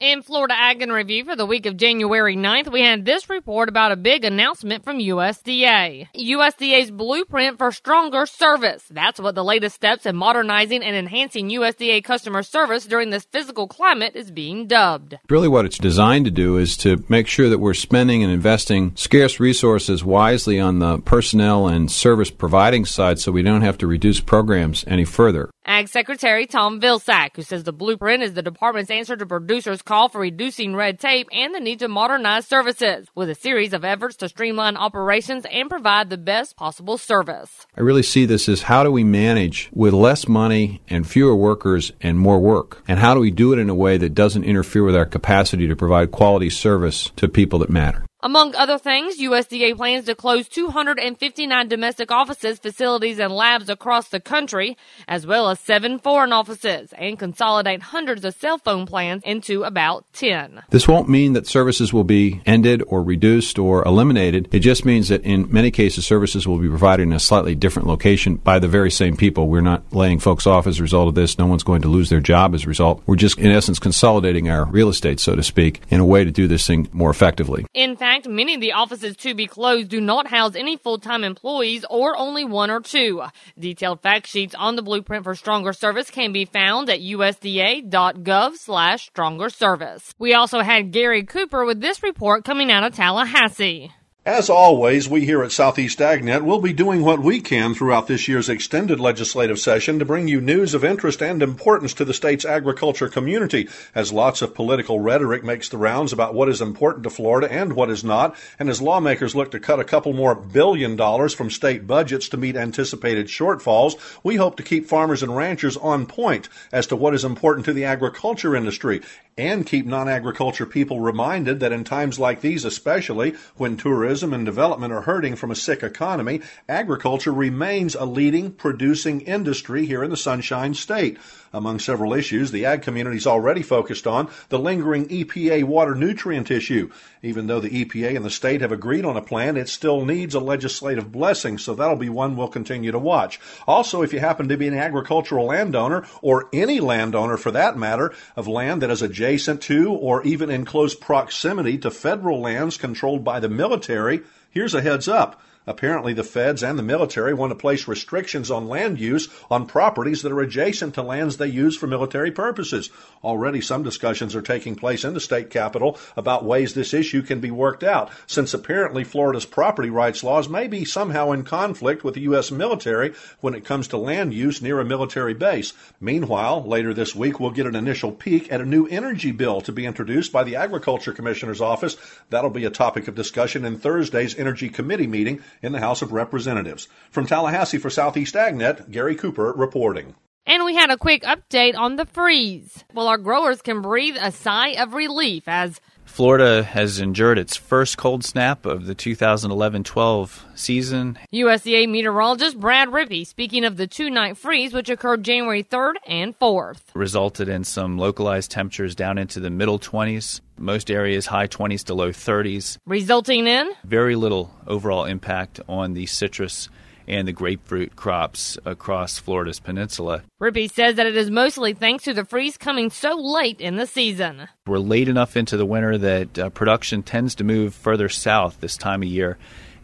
In Florida Ag and Review for the week of January 9th, we had this report about a big announcement from USDA. USDA's blueprint for stronger service. That's what the latest steps in modernizing and enhancing USDA customer service during this physical climate is being dubbed. Really, what it's designed to do is to make sure that we're spending and investing scarce resources wisely on the personnel and service providing side so we don't have to reduce programs any further. Ag Secretary Tom Vilsack, who says the blueprint is the department's answer to producers' call for reducing red tape and the need to modernize services, with a series of efforts to streamline operations and provide the best possible service. I really see this as how do we manage with less money and fewer workers and more work? And how do we do it in a way that doesn't interfere with our capacity to provide quality service to people that matter? Among other things, USDA plans to close 259 domestic offices, facilities, and labs across the country, as well as seven foreign offices, and consolidate hundreds of cell phone plans into about 10. This won't mean that services will be ended or reduced or eliminated. It just means that in many cases, services will be provided in a slightly different location by the very same people. We're not laying folks off as a result of this. No one's going to lose their job as a result. We're just, in essence, consolidating our real estate, so to speak, in a way to do this thing more effectively. In fact, fact, many of the offices to be closed do not house any full-time employees or only one or two. Detailed fact sheets on the blueprint for stronger service can be found at usda.gov slash stronger service. We also had Gary Cooper with this report coming out of Tallahassee. As always, we here at Southeast AgNet will be doing what we can throughout this year's extended legislative session to bring you news of interest and importance to the state's agriculture community, as lots of political rhetoric makes the rounds about what is important to Florida and what is not, and as lawmakers look to cut a couple more billion dollars from state budgets to meet anticipated shortfalls, we hope to keep farmers and ranchers on point as to what is important to the agriculture industry and keep non-agriculture people reminded that in times like these, especially when tourism and development are hurting from a sick economy, agriculture remains a leading producing industry here in the Sunshine State. Among several issues, the ag community is already focused on the lingering EPA water nutrient issue. Even though the EPA and the state have agreed on a plan, it still needs a legislative blessing, so that'll be one we'll continue to watch. Also, if you happen to be an agricultural landowner, or any landowner for that matter, of land that is adjacent to or even in close proximity to federal lands controlled by the military, here's a heads up. Apparently, the feds and the military want to place restrictions on land use on properties that are adjacent to lands they use for military purposes. Already, some discussions are taking place in the state capitol about ways this issue can be worked out, since apparently Florida's property rights laws may be somehow in conflict with the U.S. military when it comes to land use near a military base. Meanwhile, later this week, we'll get an initial peek at a new energy bill to be introduced by the Agriculture Commissioner's Office. That'll be a topic of discussion in Thursday's Energy Committee meeting in the House of Representatives. From Tallahassee for Southeast AgNet, Gary Cooper reporting. And we had a quick update on the freeze. Well, our growers can breathe a sigh of relief as Florida has endured its first cold snap of the 2011 12 season. USDA meteorologist Brad Rippey speaking of the two night freeze, which occurred January 3rd and 4th. Resulted in some localized temperatures down into the middle 20s, most areas high 20s to low 30s. Resulting in very little overall impact on the citrus and the grapefruit crops across Florida's peninsula. Rippey says that it is mostly thanks to the freeze coming so late in the season. We're late enough into the winter that uh, production tends to move further south this time of year.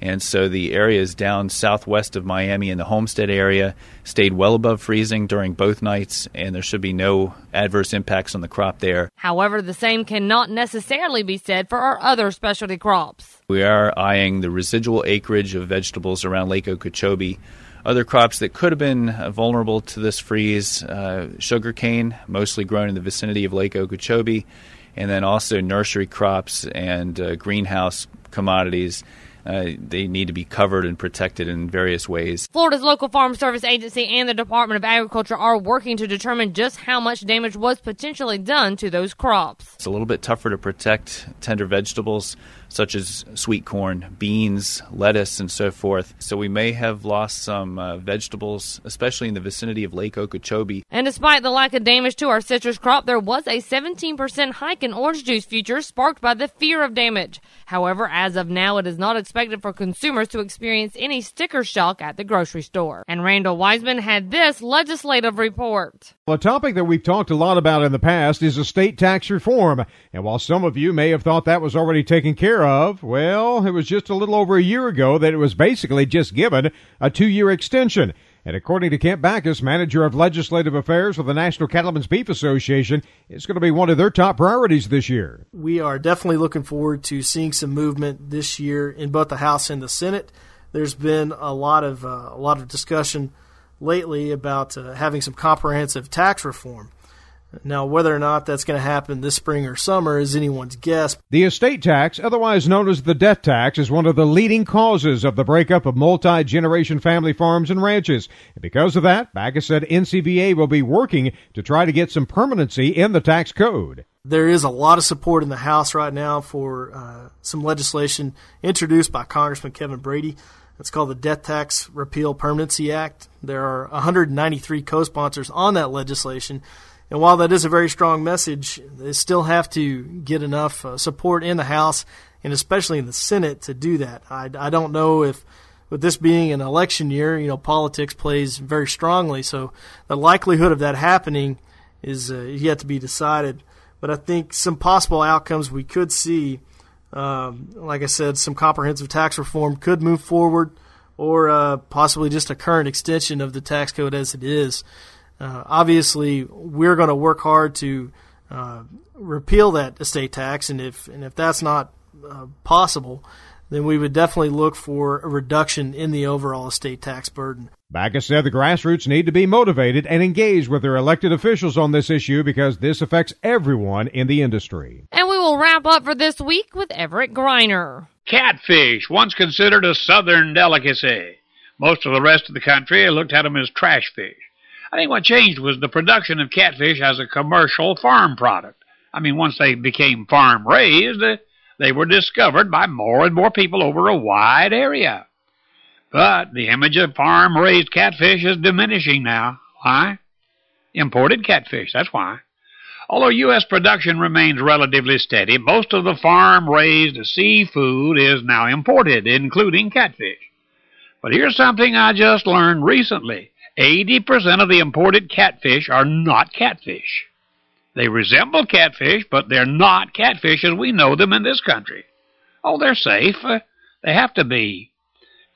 And so the areas down southwest of Miami in the Homestead area stayed well above freezing during both nights, and there should be no adverse impacts on the crop there. However, the same cannot necessarily be said for our other specialty crops. We are eyeing the residual acreage of vegetables around Lake Okeechobee. Other crops that could have been vulnerable to this freeze uh, sugarcane, mostly grown in the vicinity of Lake Okeechobee, and then also nursery crops and uh, greenhouse commodities uh, they need to be covered and protected in various ways. Florida's local Farm Service Agency and the Department of Agriculture are working to determine just how much damage was potentially done to those crops. It's a little bit tougher to protect tender vegetables such as sweet corn, beans, lettuce, and so forth. So we may have lost some uh, vegetables, especially in the vicinity of Lake Okeechobee. And despite the lack of damage to our citrus crop, there was a 17% hike in orange juice futures sparked by the fear of damage. However, as of now, it is not expected for consumers to experience any sticker shock at the grocery store. And Randall Wiseman had this legislative report. A topic that we've talked a lot about in the past is estate tax reform. And while some of you may have thought that was already taken care of, well, it was just a little over a year ago that it was basically just given a two year extension. And according to Kent Bacus, manager of legislative affairs for the National Cattlemen's Beef Association, it's going to be one of their top priorities this year. We are definitely looking forward to seeing some movement this year in both the House and the Senate. There's been a lot of uh, a lot of discussion lately about uh, having some comprehensive tax reform. Now, whether or not that's going to happen this spring or summer is anyone's guess. The estate tax, otherwise known as the death tax, is one of the leading causes of the breakup of multi generation family farms and ranches. And because of that, Bacus said NCBA will be working to try to get some permanency in the tax code. There is a lot of support in the House right now for uh, some legislation introduced by Congressman Kevin Brady. It's called the Death Tax Repeal Permanency Act. There are 193 co sponsors on that legislation. And while that is a very strong message, they still have to get enough uh, support in the House and especially in the Senate to do that. I, I don't know if, with this being an election year, you know, politics plays very strongly. So the likelihood of that happening is uh, yet to be decided. But I think some possible outcomes we could see, um, like I said, some comprehensive tax reform could move forward, or uh, possibly just a current extension of the tax code as it is. Uh, obviously, we're going to work hard to uh, repeal that estate tax, and if and if that's not uh, possible, then we would definitely look for a reduction in the overall estate tax burden. Bacus said the grassroots need to be motivated and engaged with their elected officials on this issue because this affects everyone in the industry. And we will wrap up for this week with Everett Griner. Catfish, once considered a southern delicacy. Most of the rest of the country looked at them as trash fish. I think what changed was the production of catfish as a commercial farm product. I mean, once they became farm raised, uh, they were discovered by more and more people over a wide area. But the image of farm raised catfish is diminishing now. Why? Imported catfish, that's why. Although U.S. production remains relatively steady, most of the farm raised seafood is now imported, including catfish. But here's something I just learned recently 80% of the imported catfish are not catfish. They resemble catfish, but they're not catfish as we know them in this country. Oh, they're safe. Uh, they have to be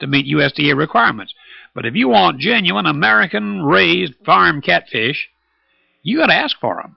to meet USDA requirements. But if you want genuine American raised farm catfish, you got to ask for them.